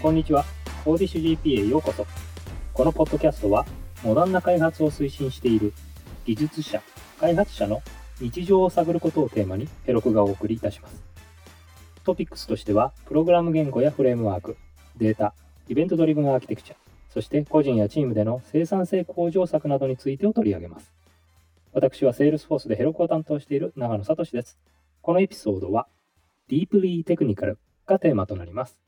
こんにちは。コーディッシュ GP へようこそ。このポッドキャストは、モダンな開発を推進している技術者、開発者の日常を探ることをテーマにヘロクがお送りいたします。トピックスとしては、プログラム言語やフレームワーク、データ、イベントドリブンアーキテクチャ、そして個人やチームでの生産性向上策などについてを取り上げます。私は Salesforce でヘロクを担当している長野聡です。このエピソードは Deeply Technical がテーマとなります。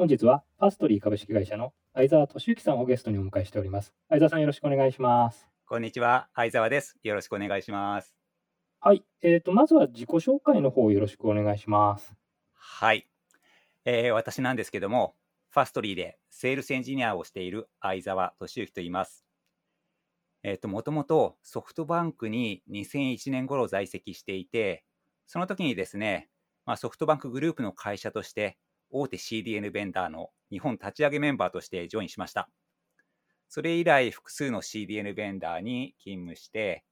本日は Fastly 株式会社の相沢俊之さんをゲストにお迎えしております。相沢さんよろしくお願いします。こんにちは、相沢です。よろしくお願いします。はい。えっ、ー、と、まずは自己紹介の方よろしくお願いします。はい。えー、私なんですけども、 Fastly でセールスエンジニアをしている相沢俊之と言います。えっ、ー、と、もともとソフトバンクに2001年頃在籍していて、その時にですね、まあ、ソフトバンクグループの会社として大手 CDN ベンダーの日本立ち上げメンバーとしてジョインしました。それ以来、複数の CDN ベンダーに勤務して、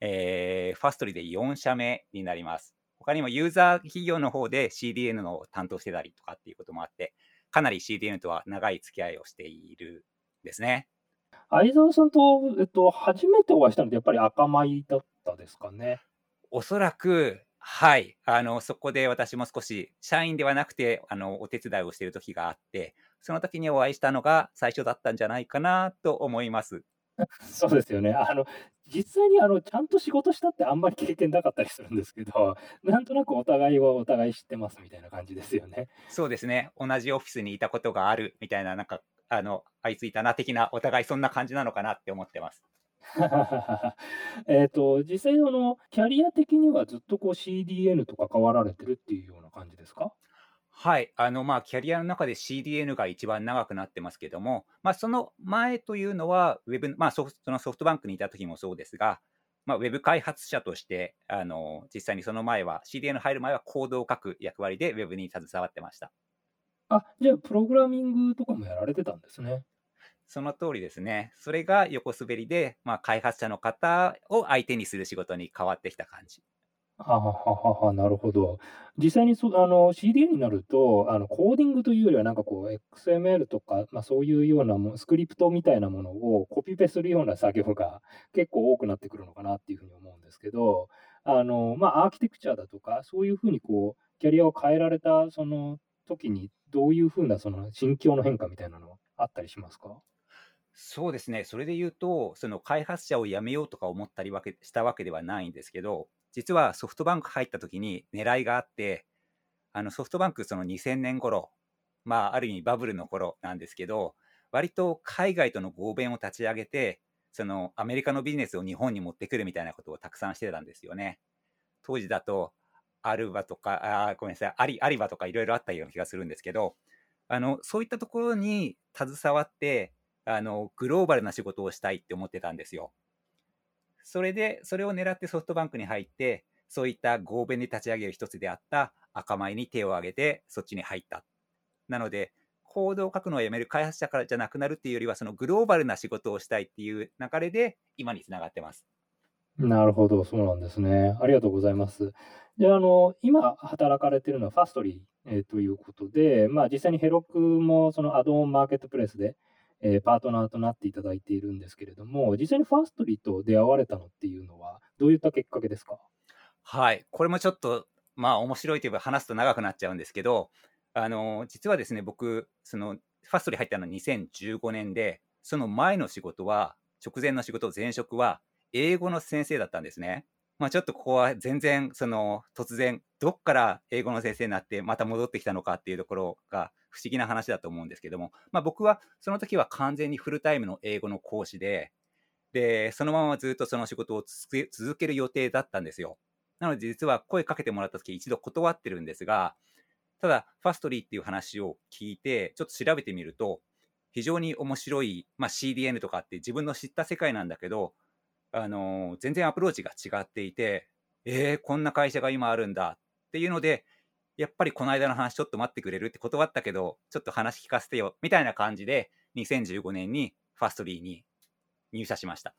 えー、ファストリーで4社目になります。他にもユーザー企業の方で CDN の担当してたりとかっていうこともあって、かなり CDN とは長い付き合いをしているんですね。相沢さんと、えっと、初めてお会いしたのってやっぱり赤米だったですかね？おそらく、はい。あの、そこで私も少し、社員ではなくて、あの、お手伝いをしている時があって、その時にお会いしたのが最初だったんじゃないかなと思います。そうですよね。あの、実際にあの、ちゃんと仕事したってあんまり経験なかったりするんですけど、なんとなくお互いはお互い知ってますみたいな感じですよね。そうですね。同じオフィスにいたことがあるみたいな、なんか、あの、あいついたな的な、お互いそんな感じなのかなって思ってます。えっと、実際ののキャリア的にはずっとこう CDN と関わられてるっていうような感じですか？はい。あの、まあ、キャリアの中で CDN が一番長くなってますけども、まあ、その前というのは、ウェブ、まあ、そのソフトバンクにいた時もそうですが、まあ、ウェブ開発者として、あの、実際にその前は、CDN 入る前はコードを書く役割でウェブに携わってました。あ、じゃあ、プログラミングとかもやられてたんですね。その通りですね。それが横滑りで、まあ、開発者の方を相手にする仕事に変わってきた感じ。ははははなるほど。実際にそあの CDN になると、あのコーディングというよりは、なんかこう、XML とか、まあ、そういうようなもスクリプトみたいなものをコピペするような作業が 結構多くなってくるのかなっていうふうに思うんですけど、あのまあ、アーキテクチャだとか、そういうふうにこうキャリアを変えられたその時に、どういうふうなその心境の変化みたいなのあったりしますか？そうですね。それで言うと、その開発者を辞めようとか思ったりわけしたわけではないんですけど、実はソフトバンク入った時に狙いがあって、あのソフトバンクその2000年頃、まあある意味バブルの頃なんですけど、割と海外との合弁を立ち上げて、そのアメリカのビジネスを日本に持ってくるみたいなことをたくさんしてたんですよね。当時だと、アルバとか、あごめんなさい、アリアリバとかいろいろあったような気がするんですけど、あのそういったところに携わって、あの、グローバルな仕事をしたいって思ってたんですよ。それで、それを狙ってソフトバンクに入って、そういった合弁で立ち上げる一つであった赤米に手を挙げて、そっちに入った。なので、コードを書くのをやめる開発者からじゃなくなるっていうよりは、そのグローバルな仕事をしたいっていう流れで、今につながってます。なるほど、そうなんですね。ありがとうございます。で、ああの、今働かれてるのはファストリー、えー、ということで、まあ実際にヘロクもそのアドオンマーケットプレイスで、えー、パートナーとなっていただいているんですけれども、実際にファーストリーと出会われたのっていうのは、どういったきっかけですか？はい、これもちょっと、まあ、面白いといえば話すと長くなっちゃうんですけど、あの実はですね、僕、そのファーストリー入ったのは2015年で、その前の仕事は、直前の仕事、前職は、英語の先生だったんですね。まあ、ちょっとここは全然、その突然、どっから英語の先生になって、また戻ってきたのかっていうところが不思議な話だと思うんですけども、まあ、僕はその時は完全にフルタイムの英語の講師で、で、そのままずっとその仕事を続ける予定だったんですよ。なので実は声かけてもらった時一度断ってるんですが、ただ、ファストリーっていう話を聞いて、ちょっと調べてみると、非常に面白い、まあ、CDN とかって自分の知った世界なんだけど、あのー、全然アプローチが違っていて、えー、こんな会社が今あるんだっていうので、やっぱりこの間の話ちょっと待ってくれるって断ったけど、ちょっと話聞かせてよ、みたいな感じで、2015年にファストリーに入社しました。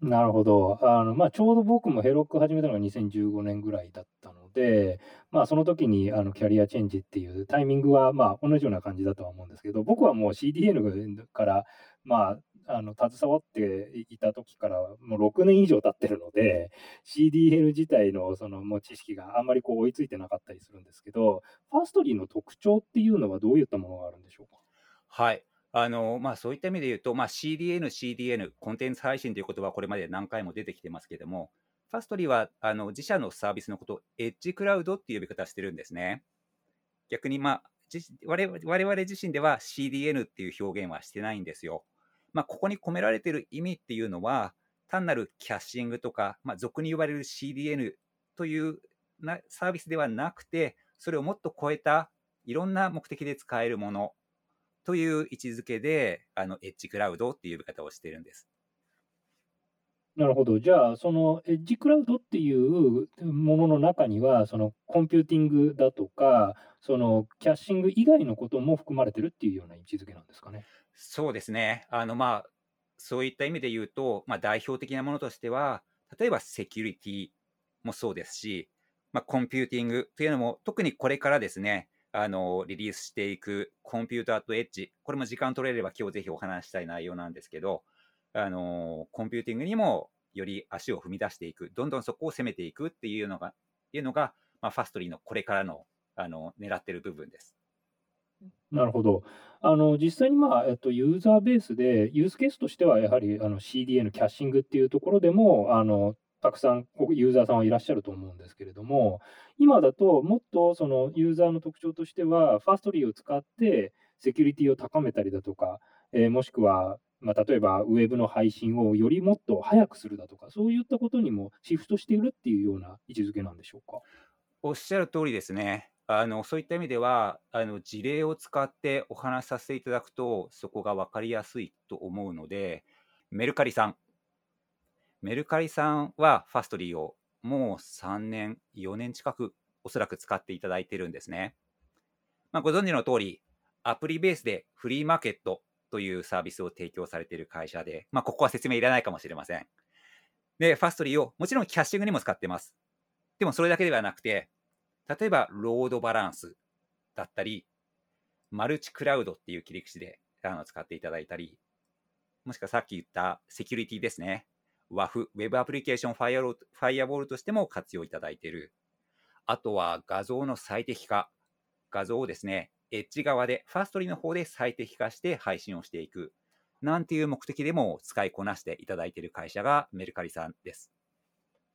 なるほど。あの、まあ、ちょうど僕もヘロック始めたのが2015年ぐらいだったので、まあ、その時にあのキャリアチェンジっていうタイミングは、まあ、同じような感じだとは思うんですけど、僕はもう CDN から、まあ、あの携わっていた時からもう6年以上経ってるので、CDN 自体のそのもう知識があんまりこう追いついてなかったりするんですけど、ファーストリーの特徴っていうのはどういったものがあるんでしょうか？はい。あのまあ、そういった意味で言うと、まあ、CDN、CDN、コンテンツ配信という言葉はこれまで何回も出てきてますけれども、ファストリーはあの自社のサービスのことをエッジクラウドっていう呼び方してるんですね。逆に、まあ、我々我々自身では CDN っていう表現はしてないんですよ。まあ、ここに込められている意味っていうのは、単なるキャッシングとか、まあ、俗に呼ばれる CDN というなサービスではなくて、それをもっと超えたいろんな目的で使えるものという位置づけで、あのエッジクラウドっていう呼び方をしているんです。なるほど。じゃあ、そのエッジクラウドっていうものの中には、そのコンピューティングだとか、そのキャッシング以外のことも含まれてるっていうような位置づけなんですかね。そうですね。あの、まあ、そういった意味で言うと、まあ、代表的なものとしては、例えばセキュリティもそうですし、まあ、コンピューティングというのも、特にこれからですね、あの、リリースしていく Compute at Edge、これも時間取れれば今日ぜひお話したい内容なんですけど、あの、コンピューティングにもより足を踏み出していく、どんどんそこを攻めていくっていうのが、いうのが、まあ、ファストリーのこれからの、あの、狙ってる部分です。なるほど。あの、実際に、まあ、えっと、ユーザーベースで、ユースケースとしては、やはり、あの、CDN キャッシングっていうところでも、あの、たくさんユーザーさんはいらっしゃると思うんですけれども、今だともっとそのユーザーの特徴としては、ファーストリーを使ってセキュリティを高めたりだとか、えー、もしくは、まあ、例えばウェブの配信をよりもっと早くするだとか、そういったことにもシフトしているっていうような位置づけなんでしょうか？おっしゃる通りですね。あのそういった意味ではあの事例を使ってお話しさせていただくとそこが分かりやすいと思うのでメルカリさんメルカリさんはファストリーをもう3年、4年近くおそらく使っていただいてるんですね。まあ、ご存知の通り、アプリベースでフリーマーケットというサービスを提供されている会社で、まあ、ここは説明いらないかもしれません。で、ファストリーをもちろんキャッシングにも使ってます。でもそれだけではなくて、例えばロードバランスだったり、マルチクラウドっていう切り口であの使っていただいたり、もしくはさっき言ったセキュリティですね。WAF、Web アプリケーションファイアロファイアボールとしても活用いただいている。あとは画像の最適化。画像をですね、エッジ側で、ファーストリーの方で最適化して配信をしていく。なんていう目的でも使いこなしていただいている会社がメルカリさんです。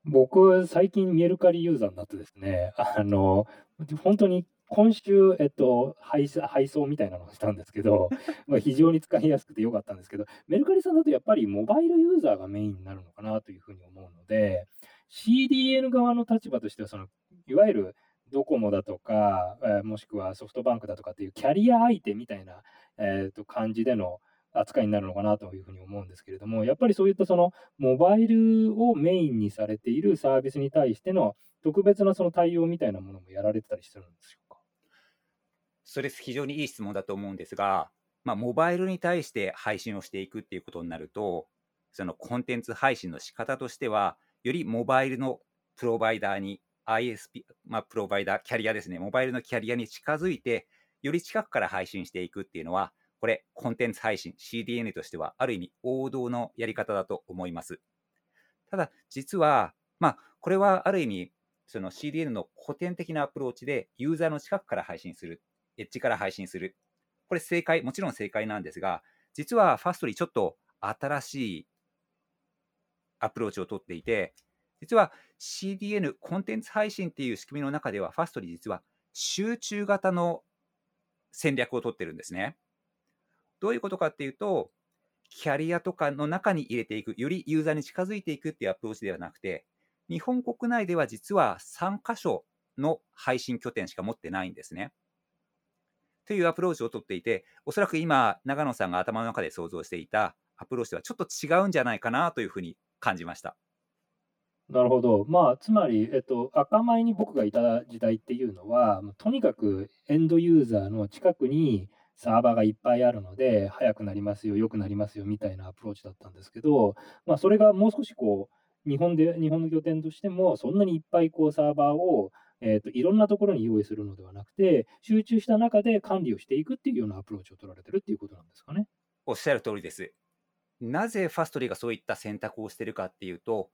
僕、最近メルカリユーザーになってですね、あの、本当に今週、えっと、配配送みたいなのをしたんですけど、まあ非常に使いやすくてよかったんですけど、メルカリさんだとやっぱりモバイルユーザーがメインになるのかなというふうに思うので、CDN 側の立場としては、そのいわゆるドコモだとか、え、もしくはソフトバンクだとかっていうキャリア相手みたいな、えー、と感じでの扱いになるのかなというふうに思うんですけれども、やっぱりそういったそのモバイルをメインにされているサービスに対しての特別なその対応みたいなものもやられてたりするんですよ。それ非常にいい質問だと思うんですが、まあ、モバイルに対して配信をしていくっていうことになると、そのコンテンツ配信の仕方としては、よりモバイルのプロバイダーに、ISP、まあ、プロバイダー、キャリアですね、モバイルのキャリアに近づいて、より近くから配信していくっていうのは、これ、コンテンツ配信、CDN としては、ある意味王道のやり方だと思います。ただ、実は、まあ、これはある意味、その CDN の古典的なアプローチで、ユーザーの近くから配信するエッジから配信する。これ正解、もちろん正解なんですが、実はファストリーちょっと新しいアプローチをとっていて、実は CDN、コンテンツ配信っていう仕組みの中では、ファストリー実は集中型の戦略をとってるんですね。どういうことかっていうと、キャリアとかの中に入れていく、よりユーザーに近づいていくっていうアプローチではなくて、日本国内では実は3箇所の配信拠点しか持ってないんですね。というアプローチをとっていて、おそらく今、長野さんが頭の中で想像していたアプローチとはちょっと違うんじゃないかなというふうに感じました。なるほど。まあ、つまり、えっと、赤米に僕がいた時代っていうのは、とにかくエンドユーザーの近くにサーバーがいっぱいあるので、速くなりますよ、良くなりますよみたいなアプローチだったんですけど、まあ、それがもう少しこう、日本で、日本の拠点としても、そんなにいっぱいこうサーバーを、えーと、いろんなところに用意するのではなくて、集中した中で管理をしていくっていうようなアプローチを取られてるっていうことなんですかね。おっしゃる通りです。なぜファストリーがそういった選択をしているかっていうと、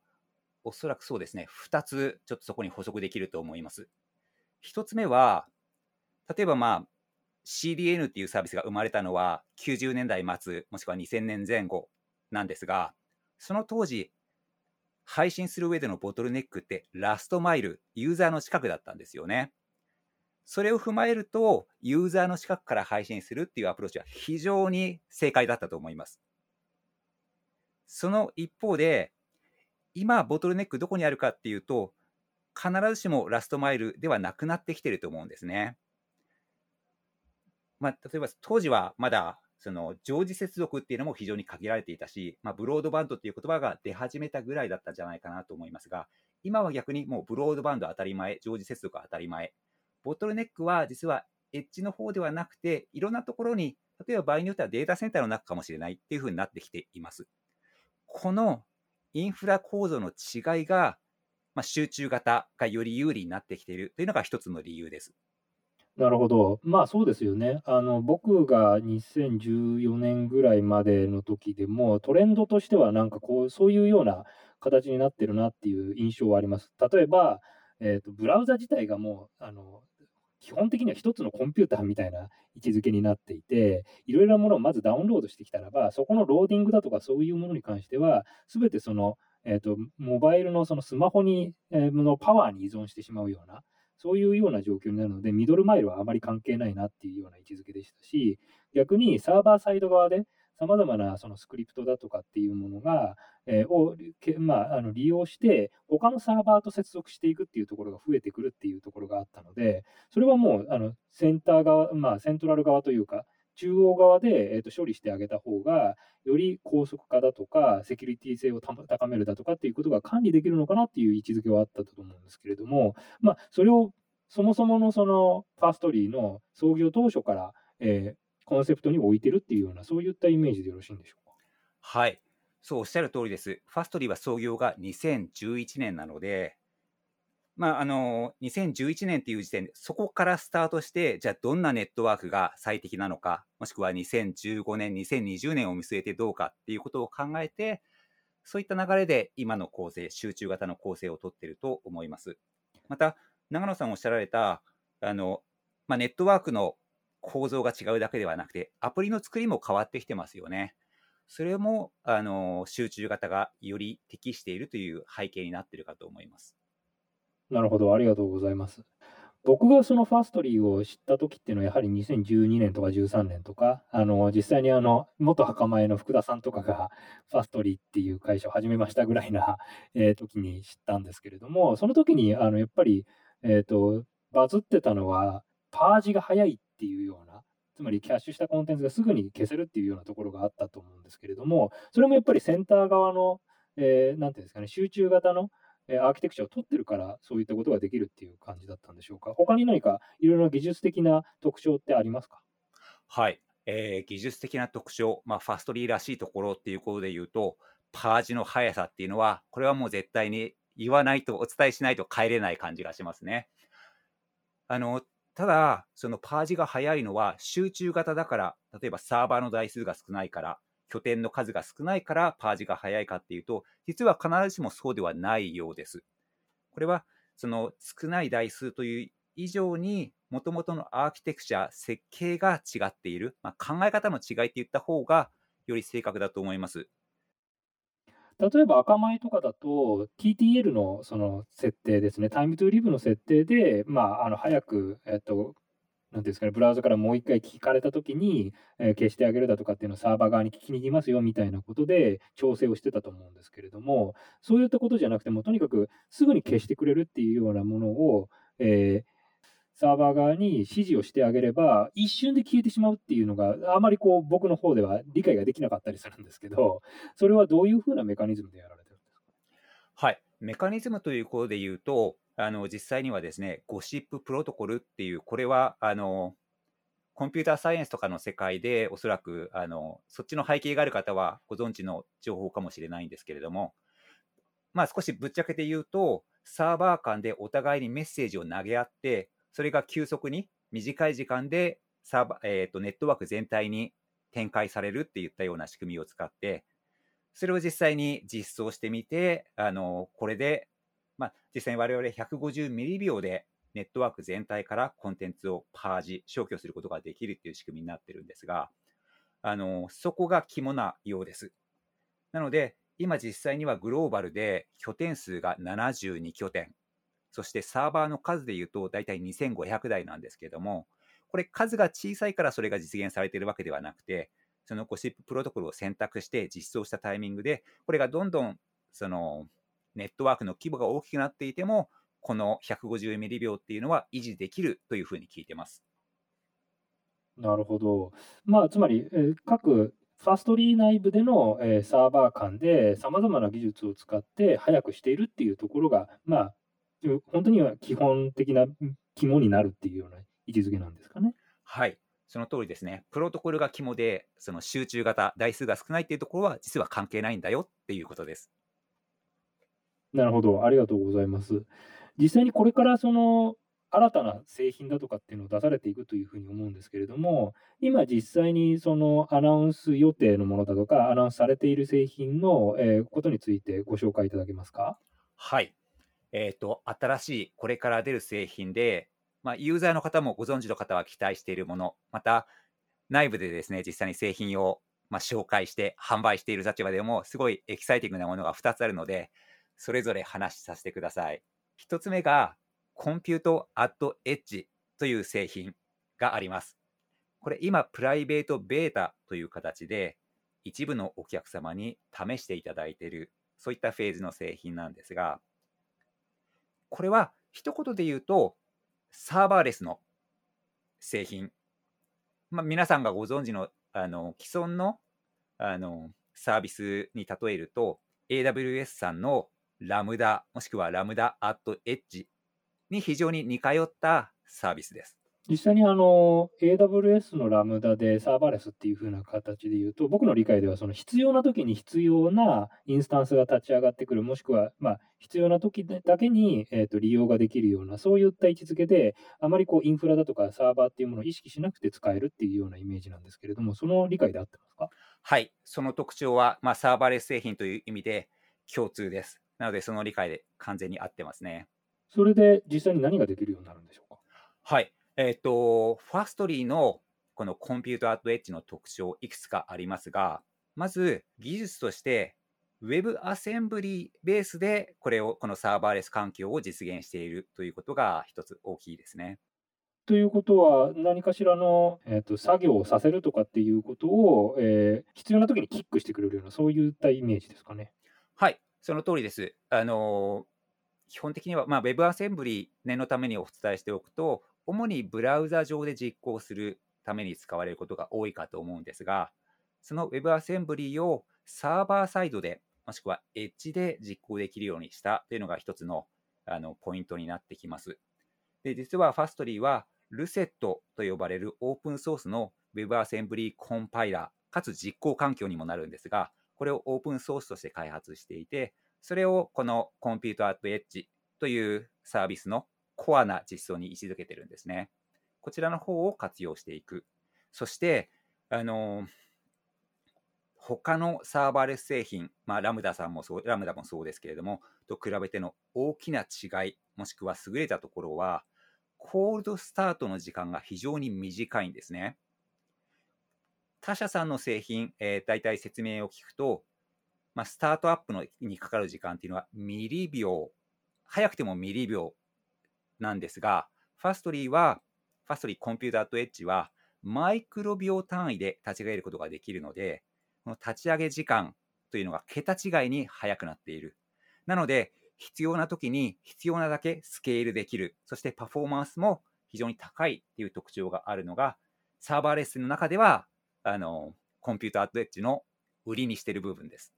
おそらくそうですね、2つちょっとそこに補足できると思います。1つ目は、例えばまあ、CDN っていうサービスが生まれたのは90年代末、もしくは2000年前後なんですが、その当時、配信する上でのボトルネックってラストマイル、ユーザーの近くだったんですよね。それを踏まえると、ユーザーの近くから配信するっていうアプローチは非常に正解だったと思います。その一方で、今、ボトルネックどこにあるかっていうと、必ずしもラストマイルではなくなってきてると思うんですね。まあ、例えば当時はまだその常時接続っていうのも非常に限られていたし、まあ、ブロードバンドっていう言葉が出始めたぐらいだったんじゃないかなと思いますが、今は逆にもうブロードバンド当たり前、常時接続当たり前。ボトルネックは実はエッジの方ではなくて、いろんなところに、例えば場合によってはデータセンターの中かもしれないっていうふうになってきています。このインフラ構造の違いが、まあ、集中型がより有利になってきているというのが一つの理由です。なるほど。まあそうですよね。あの僕が2014年ぐらいまでの時でも、トレンドとしてはなんかこう、そういうような形になってるなっていう印象はあります。例えば、えーと、ブラウザ自体がもうあの基本的には一つのコンピューターみたいな位置づけになっていて、いろいろなものをまずダウンロードしてきたらば、そこのローディングだとかそういうものに関しては、すべてその、えーと、モバイルのそのスマホに、えー、のパワーに依存してしまうような、そういうような状況になるので、ミドルマイルはあまり関係ないなっていうような位置づけでしたし、逆にサーバーサイド側でさまざまなそのスクリプトだとかっていうものが、えー、を、まあ、あの利用して、他のサーバーと接続していくっていうところが増えてくるっていうところがあったので、それはもうあのセンター側、まあ、セントラル側というか、中央側で、えー、と処理してあげた方が、より高速化だとか、セキュリティ性を高めるだとかっていうことが管理できるのかなっていう位置づけはあったと思うんですけれども、まあ、それをそもそものそのファーストリーの創業当初から、えー、コンセプトに置いてるっていうような、そういったイメージでよろしいんでしょうか？はい、そうおっしゃる通りです。ファストリーは創業が2011年なので、まあ、あの2011年っていう時点で、そこからスタートして、じゃあどんなネットワークが最適なのか、もしくは2015年、2020年を見据えてどうかっていうことを考えて、そういった流れで今の構成、集中型の構成をとっていると思います。また、長野さんおっしゃられた、あのまあ、ネットワークの構造が違うだけではなくて、アプリの作りも変わってきてますよね。それもあの集中型がより適しているという背景になっているかと思います。なるほど、ありがとうございます。僕がそのファストリーを知った時っていうのは、やはり2012年とか13年とか、あの実際にあの元墓前の福田さんとかが ファストリーっていう会社を始めましたぐらいな、えー、時に知ったんですけれども、その時にあのやっぱり、えーと、バズってたのは、パージが早いっていうような、つまりキャッシュしたコンテンツがすぐに消せるっていうようなところがあったと思うんですけれども、それもやっぱりセンター側の、えー、なんていうんですかね、集中型のえアーキテクチャを取ってるから、そういったことができるっていう感じだったんでしょうか？他に何かいろいろな技術的な特徴ってありますか？はい、えー、技術的な特徴、まあ、ファストリーらしいところっていうことで言うと、パージの速さっていうのは、これはもう絶対に言わないと、お伝えしないと帰れない感じがしますね。あのただ、そのパージが速いのは集中型だから、例えばサーバーの台数が少ないから、拠点の数が少ないからパージが早いかっていうと、実は必ずしもそうではないようです。これはその少ない台数という以上に、もともとのアーキテクチャ、設計が違っている、まあ、考え方の違いって言った方がより正確だと思います。例えば赤米とかだと、TTL のその設定ですね、タイムトゥーリブの設定で、まあ、あの早く、えっと、なんですかね、ブラウザからもう一回聞かれたときに、えー、消してあげるだとかっていうのをサーバー側に聞きに行きますよみたいなことで調整をしてたと思うんですけれども、そういったことじゃなくても、とにかくすぐに消してくれるっていうようなものを、えー、サーバー側に指示をしてあげれば、一瞬で消えてしまうっていうのが、あまりこう僕の方では理解ができなかったりするんですけど、それはどういうふうなメカニズムでやられてるんですか？はい、メカニズムということで言うと、あの実際にはですね、ゴシッププロトコルっていう、これはあのコンピューターサイエンスとかの世界で、おそらくあのそっちの背景がある方はご存知の情報かもしれないんですけれども、まあ、少しぶっちゃけて言うと、サーバー間でお互いにメッセージを投げ合って、それが急速に短い時間でサーバえーと、ネットワーク全体に展開されるっていったような仕組みを使って、それを実際に実装してみて、あのこれで、まあ、実際に我々150ミリ秒でネットワーク全体からコンテンツをパージ、消去することができるっていう仕組みになってるんですが、あのそこが肝なようです。なので、今実際にはグローバルで拠点数が72拠点、そしてサーバーの数でいうと大体2500台なんですけれども、これ数が小さいからそれが実現されているわけではなくて、そのゴシッププロトコルを選択して実装したタイミングで、これがどんどんそのネットワークの規模が大きくなっていても、この150ミリ秒っていうのは維持できるというふうに聞いてます。なるほど。まあ、つまり、えー、各ファストリー内部での、えー、サーバー間でさまざまな技術を使って早くしているっていうところが、まあ、本当には基本的な肝になるっていうような位置づけなんですかね。はい、その通りですね。プロトコルが肝で、その集中型、台数が少ないっていうところは、実は関係ないんだよっていうことです。なるほど、ありがとうございます。実際にこれからその新たな製品だとかっていうのを出されていくというふうに思うんですけれども、今実際にそのアナウンス予定のものだとか、アナウンスされている製品の、えことについてご紹介いただけますか？はい。えっ、ー、と、新しいこれから出る製品で、まあ、ユーザーの方もご存知の方は期待しているもの、また内部でですね、実際に製品をまあ紹介して販売している立場でも、すごいエキサイティングなものが2つあるので、それぞれ話しさせてください。1つ目が、コンピュートアットエッジという製品があります。これ今、プライベートベータという形で、一部のお客様に試していただいている、そういったフェーズの製品なんですが、これは一言で言うと、サーバーレスの製品、まあ、皆さんがご存知のあの既存のあのサービスに例えると AWS さんのラムダもしくはラムダアットエッジに非常に似通ったサービスです。実際にあの AWS のラムダでサーバーレスっていう風な形で言うと、僕の理解ではその必要な時に必要なインスタンスが立ち上がってくる、もしくはまあ必要な時だけにえと利用ができるような、そういった位置づけで、あまりこうインフラだとかサーバーっていうものを意識しなくて使えるっていうようなイメージなんですけれども、その理解で合ってますか？はい、その特徴は、まあ、サーバーレス製品という意味で共通です。なので、その理解で完全に合ってますね。それで実際に何ができるようになるんでしょうか？はい。えっ、ー、と、ファストリーのこのコンピューターアットエッジの特徴、いくつかありますが、まず技術として、Web アセンブリベースでこれを、このサーバーレス環境を実現しているということが一つ大きいですね。ということは、何かしらの、えーと、作業をさせるとかっていうことを、えー、必要な時にキックしてくれるような、そういったイメージですかね。はい、その通りです。あの基本的には、まあ、Web アセンブリ念のためにお伝えしておくと、主にブラウザ上で実行するために使われることが多いかと思うんですが、その WebAssembly をサーバーサイドで、もしくはエッジで実行できるようにしたというのが一つのあのポイントになってきます。で実はファストリーはルセットと呼ばれるオープンソースの WebAssembly コンパイラーかつ実行環境にもなるんですが、これをオープンソースとして開発していて、それをこのコンピューターアットエッジというサービスのコアな実装に位置づけてるんですね。こちらの方を活用していく。そして、あの、他のサーバーレス製品、まあ、ラムダさんもそう、ラムダもそうですけれども、と比べての大きな違い、もしくは優れたところは、コールドスタートの時間が非常に短いんですね。他社さんの製品、えー、大体説明を聞くと、まあ、スタートアップのにかかる時間っていうのはミリ秒、早くてもミリ秒なんですが、ファストリーは、ファストリーコンピューターとエッジは、マイクロ秒単位で立ち上げることができるので、この立ち上げ時間というのが桁違いに速くなっている。なので、必要な時に必要なだけスケールできる。そしてパフォーマンスも非常に高いっていう特徴があるのが、サーバーレスの中では、あの、コンピューターとエッジの売りにしている部分です。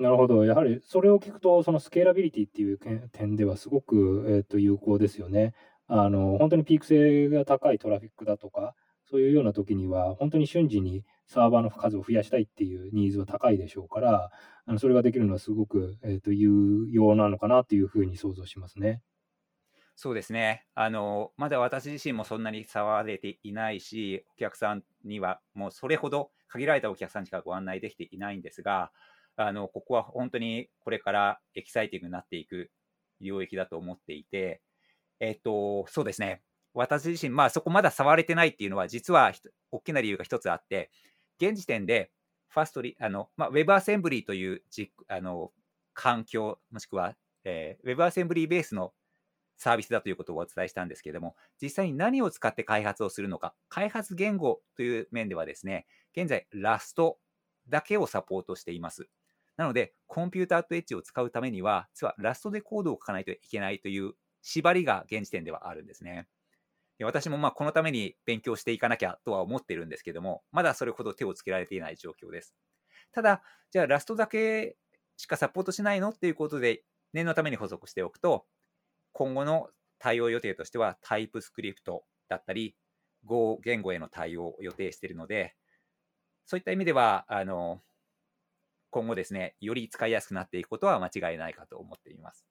なるほど。やはりそれを聞くと、そのスケーラビリティっていう点ではすごく、えー、と有効ですよね。あの、本当にピーク性が高いトラフィックだとか、そういうような時には、本当に瞬時にサーバーの数を増やしたいっていうニーズは高いでしょうから、あのそれができるのはすごく、えーと、有用なのかなというふうに想像しますね。そうですね。あの、まだ私自身もそんなに触れていないし、お客さんにはもうそれほど限られたお客さんしかご案内できていないんですが、あの、ここは本当にこれからエキサイティングになっていく領域だと思っていて、えっと、そうですね。私自身、まあそこまだ触れてないっていうのは、実は大きな理由が一つあって、現時点でファストリ、あの、まあ、WebAssembly というじあの環境、もしくは、えー、WebAssembly ベースのサービスだということをお伝えしたんですけれども、実際に何を使って開発をするのか、開発言語という面ではですね、現在、ラストだけをサポートしています。なので、コンピューターとエッジを使うためには、実はラストでコードを書かないといけないという縛りが現時点ではあるんですね。で私もまあこのために勉強していかなきゃとは思ってるんですけども、まだそれほど手をつけられていない状況です。ただ、じゃあラストだけしかサポートしないのっていうことで、念のために補足しておくと、今後の対応予定としてはタイプスクリプトだったり、Go 言語への対応を予定しているので、そういった意味では、あの、今後ですね、より使いやすくなっていくことは間違いないかと思っています。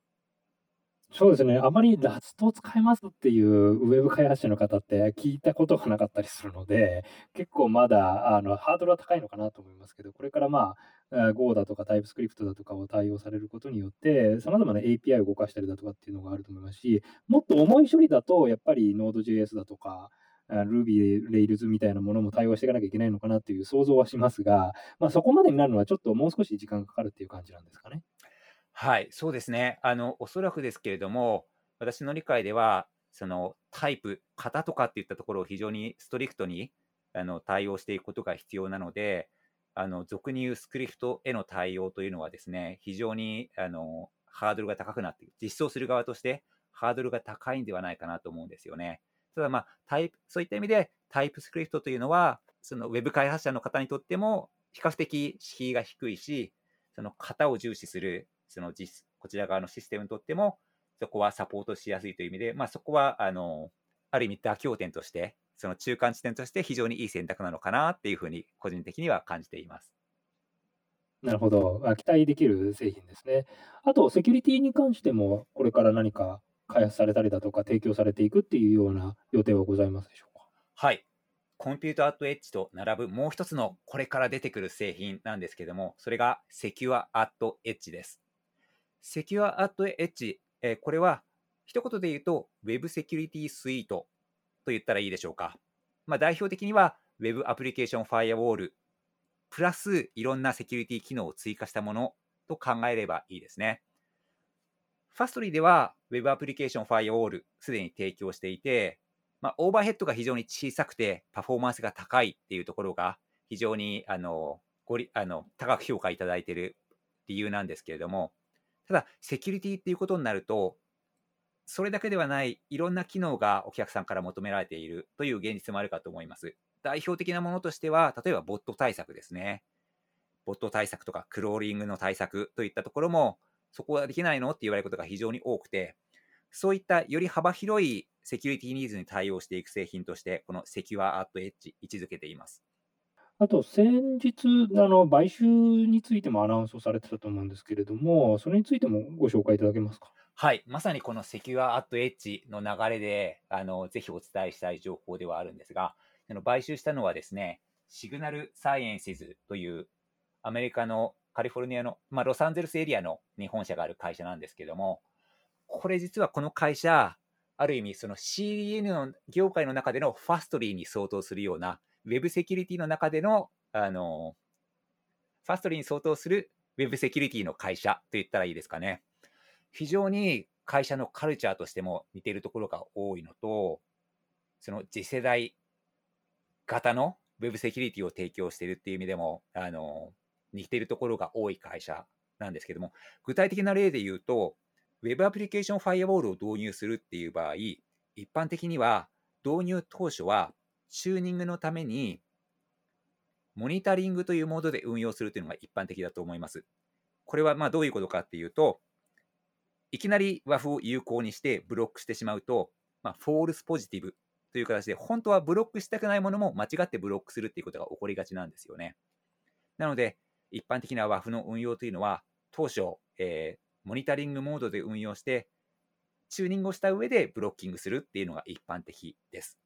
そうですね。あまりラストを使いますっていうウェブ開発者の方って聞いたことがなかったりするので、結構まだあのハードルは高いのかなと思いますけど、これからまあ、Go だとか TypeScript だとかを対応されることによって、様々な API を動かしたりだとかっていうのがあると思いますし、もっと重い処理だと、やっぱり Node.js だとか、Ruby、Rails みたいなものも対応していかなきゃいけないのかなっていう想像はしますが、まあ、そこまでになるのはちょっともう少し時間がかかるっていう感じなんですかね？はい、そうですね。あの、おそらくですけれども、私の理解では、そのタイプ、型とかっていったところを非常にストリクトにあの対応していくことが必要なので、あの俗に言うスクリプトへの対応というのはですね、非常にあのハードルが高くなっている。実装する側としてハードルが高いんではないかなと思うんですよね。ただまあ、タイプ、そういった意味でタイプスクリプトというのは、そのウェブ開発者の方にとっても比較的敷居が低いし、その型を重視するその実、こちら側のシステムにとっても、そこはサポートしやすいという意味で、まあ、そこは、あの、ある意味妥協点として、その中間地点として非常にいい選択なのかなっていうふうに、個人的には感じています。なるほど。期待できる製品ですね。あと、セキュリティに関しても、これから何か開発されたりだとか、提供されていくっていうような予定はございますでしょうか？はい。コンピューターとエッジと並ぶもう一つのこれから出てくる製品なんですけども、それがセキュアアットエッジです。セキュアアットエッジ、えこれは一言で言うと Web セキュリティスイートと言ったらいいでしょうか。まあ、代表的には Web アプリケーションファイアウォールプラスいろんなセキュリティ機能を追加したものと考えればいいですね。ファストリーでは Web アプリケーションファイアウォールすでに提供していて、まあ、オーバーヘッドが非常に小さくてパフォーマンスが高いっていうところが非常にあのごりあの高く評価いただいている理由なんですけれども、ただ、セキュリティっていうことになると、それだけではないいろんな機能がお客さんから求められているという現実もあるかと思います。代表的なものとしては、例えばボット対策ですね。ボット対策とかクローリングの対策といったところも、そこはできないの？って言われることが非常に多くて、そういったより幅広いセキュリティニーズに対応していく製品として、このセキュアアットエッジ位置づけています。あと、先日、あの、買収についてもアナウンスをされてたと思うんですけれども、それについてもご紹介いただけますか？はい、まさにこのセキュアアットエッジの流れで、あの、ぜひお伝えしたい情報ではあるんですが、あの買収したのはですね、シグナルサイエンシズというアメリカのカリフォルニアの、まあ、ロサンゼルスエリアの日本社がある会社なんですけども、これ実はこの会社、ある意味その CDN の業界の中でのファストリーに相当するような Web セキュリティの中での、あの、ファストリーに相当する Web セキュリティの会社と言ったらいいですかね。非常に会社のカルチャーとしても似ているところが多いのと、その次世代型の Web セキュリティを提供しているっていう意味でも、あの、似てるところが多い会社なんですけども、具体的な例で言うと、Web アプリケーションファイアウォールを導入するっていう場合、一般的には導入当初はチューニングのために、モニタリングというモードで運用するというのが一般的だと思います。これはまあどういうことかっていうと、いきなり WAF を有効にしてブロックしてしまうと、まあ、 false positive という形で、本当はブロックしたくないものも間違ってブロックするっていうことが起こりがちなんですよね。なので、一般的な WAF の運用というのは、当初、えー、モニタリングモードで運用して、チューニングをした上でブロッキングするっていうのが一般的です。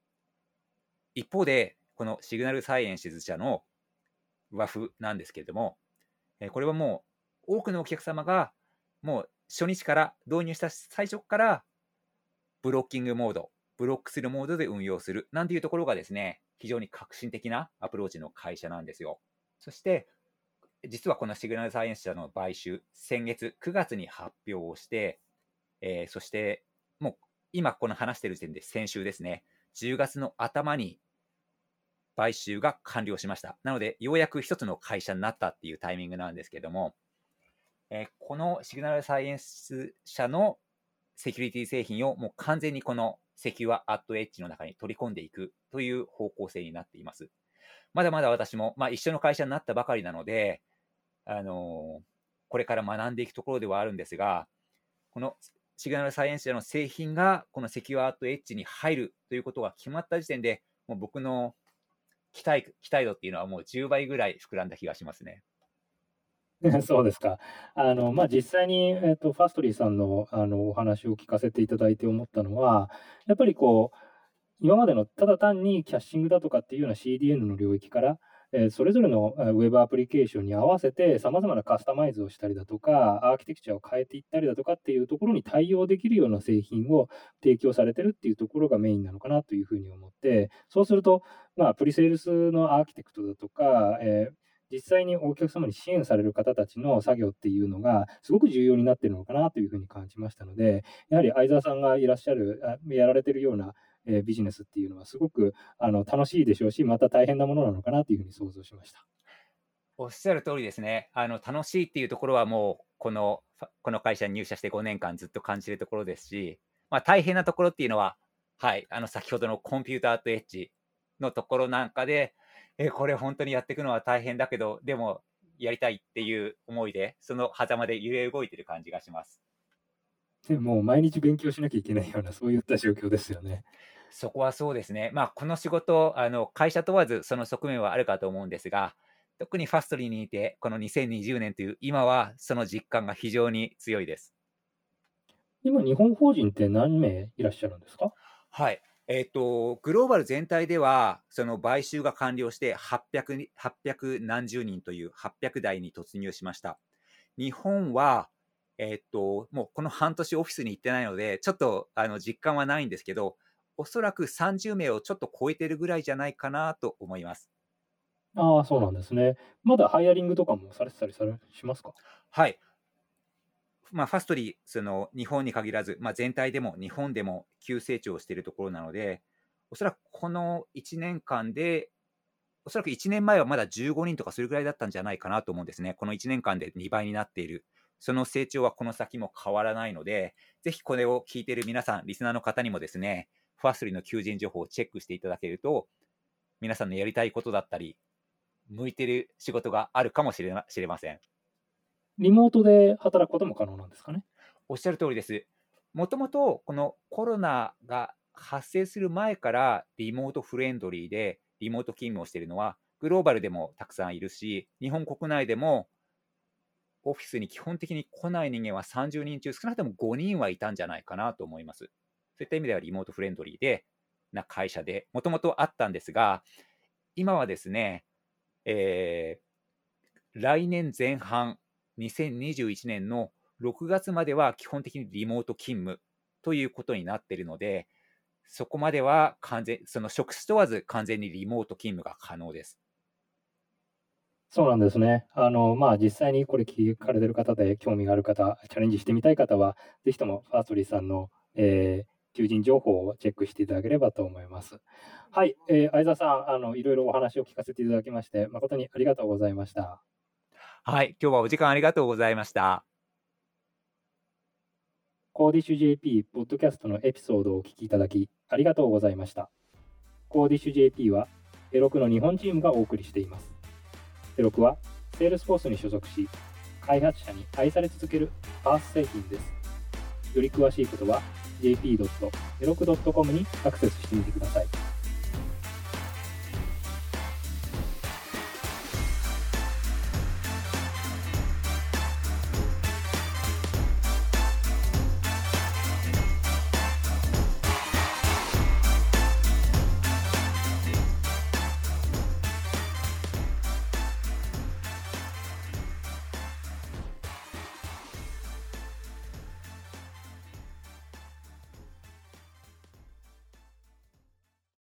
一方で、この Signal Sciences 社の WAF なんですけれども、これはもう多くのお客様がもう初日から導入した最初からブロッキングモード、ブロックするモードで運用するなんていうところがですね、非常に革新的なアプローチの会社なんですよ。そして、実はこのシグナルサイエンス社の買収、先月9月に発表をして、えー、そしてもう今この話している時点で先週ですね、10月の頭に買収が完了しました。なので、ようやく一つの会社になったっていうタイミングなんですけども、えー、このシグナルサイエンス社のセキュリティ製品をもう完全にこのセキュアアットエッジの中に取り込んでいくという方向性になっています。まだまだ私も、まあ、一緒の会社になったばかりなので、あの、これから学んでいくところではあるんですが、このシグナルサイエンス社の製品がこのセキュアアットエッジに入るということが決まった時点で、もう僕の期待期待度っていうのはもう10倍ぐらい膨らんだ気がしますね。そうですか。あの、まあ、実際に、えっと、ファストリーさんの、あの、お話を聞かせていただいて思ったのは、やっぱりこう、今までのただ単にキャッシングだとかっていうような CDN の領域から、えそれぞれのウェブアプリケーションに合わせて、さまざまなカスタマイズをしたりだとか、アーキテクチャを変えていったりだとかっていうところに対応できるような製品を提供されてるっていうところがメインなのかなというふうに思って、そうすると、まあ、プリセールスのアーキテクトだとか、えー実際にお客様に支援される方たちの作業っていうのが、すごく重要になってるのかなというふうに感じましたので、やはり相沢さんがいらっしゃる、やられてるようなえー、ビジネスっていうのはすごくあの楽しいでしょうし、また大変なものなのかなというふうに想像しました。おっしゃる通りですね。あの楽しいっていうところはもうこのこの会社に入社して5年間ずっと感じるところですし、まあ、大変なところっていうのは、はい、あの先ほどのコンピューターとエッジのところなんかで、えこれ本当にやっていくのは大変だけど、でもやりたいっていう思いで、その狭間で揺れ動いてる感じがします。でも毎日勉強しなきゃいけないような、そういった状況ですよね。そこはそうですね。まあ、この仕事、あの会社問わずその側面はあるかと思うんですが、特にファストリーにいて、この2020年という今は、その実感が非常に強いです。今、日本法人って何名いらっしゃるんですか？はい。えっ、ー、と、グローバル全体では、その買収が完了して800、800何十人という800台に突入しました。日本は、えっ、ー、と、もうこの半年オフィスに行ってないので、ちょっとあの実感はないんですけど、おそらく30名をちょっと超えてるぐらいじゃないかなと思います。ああ、そうなんですね。まだハイアリングとかもされてたりされしますか？はい。まあ、ファストリー、その日本に限らず、まあ、全体でも日本でも急成長しているところなので、おそらくこの1年間で、おそらく1年前はまだ15人とかそれぐらいだったんじゃないかなと思うんですね。この1年間で2倍になっている。その成長はこの先も変わらないので、ぜひこれを聞いている皆さん、リスナーの方にもですね、ファストリーの求人情報をチェックしていただけると、皆さんのやりたいことだったり、向いてる仕事があるかもしれしれません。リモートで働くことも可能なんですかね？おっしゃる通りです。もともとこのコロナが発生する前からリモートフレンドリーでリモート勤務をしているのはグローバルでもたくさんいるし、日本国内でもオフィスに基本的に来ない人間は30人中少なくとも5人はいたんじゃないかなと思います。そういった意味ではリモートフレンドリーでな会社でもともとあったんですが、今はですね、えー、来年前半、2021年の6月までは基本的にリモート勤務ということになっているので、そこまでは完全、その職種問わず完全にリモート勤務が可能です。そうなんですね。あの、まあ、実際にこれ聞かれてる方で興味がある方、チャレンジしてみたい方は、ぜひともファーストリーさんの、えー、求人情報をチェックしていただければと思います。はい、えー、相沢さん、あのいろいろお話を聞かせていただきまして、誠にありがとうございました。はい、今日はお時間ありがとうございました。コーディッシュ JP ポッドキャストのエピソードをお聞きいただき、ありがとうございました。コーディッシュ JP は、エロクの日本チームがお送りしています。エロクは、セールスフォースに所属し、開発者に愛され続ける PaaS 製品です。より詳しいことは、 jp.heroku.com にアクセスしてみてください。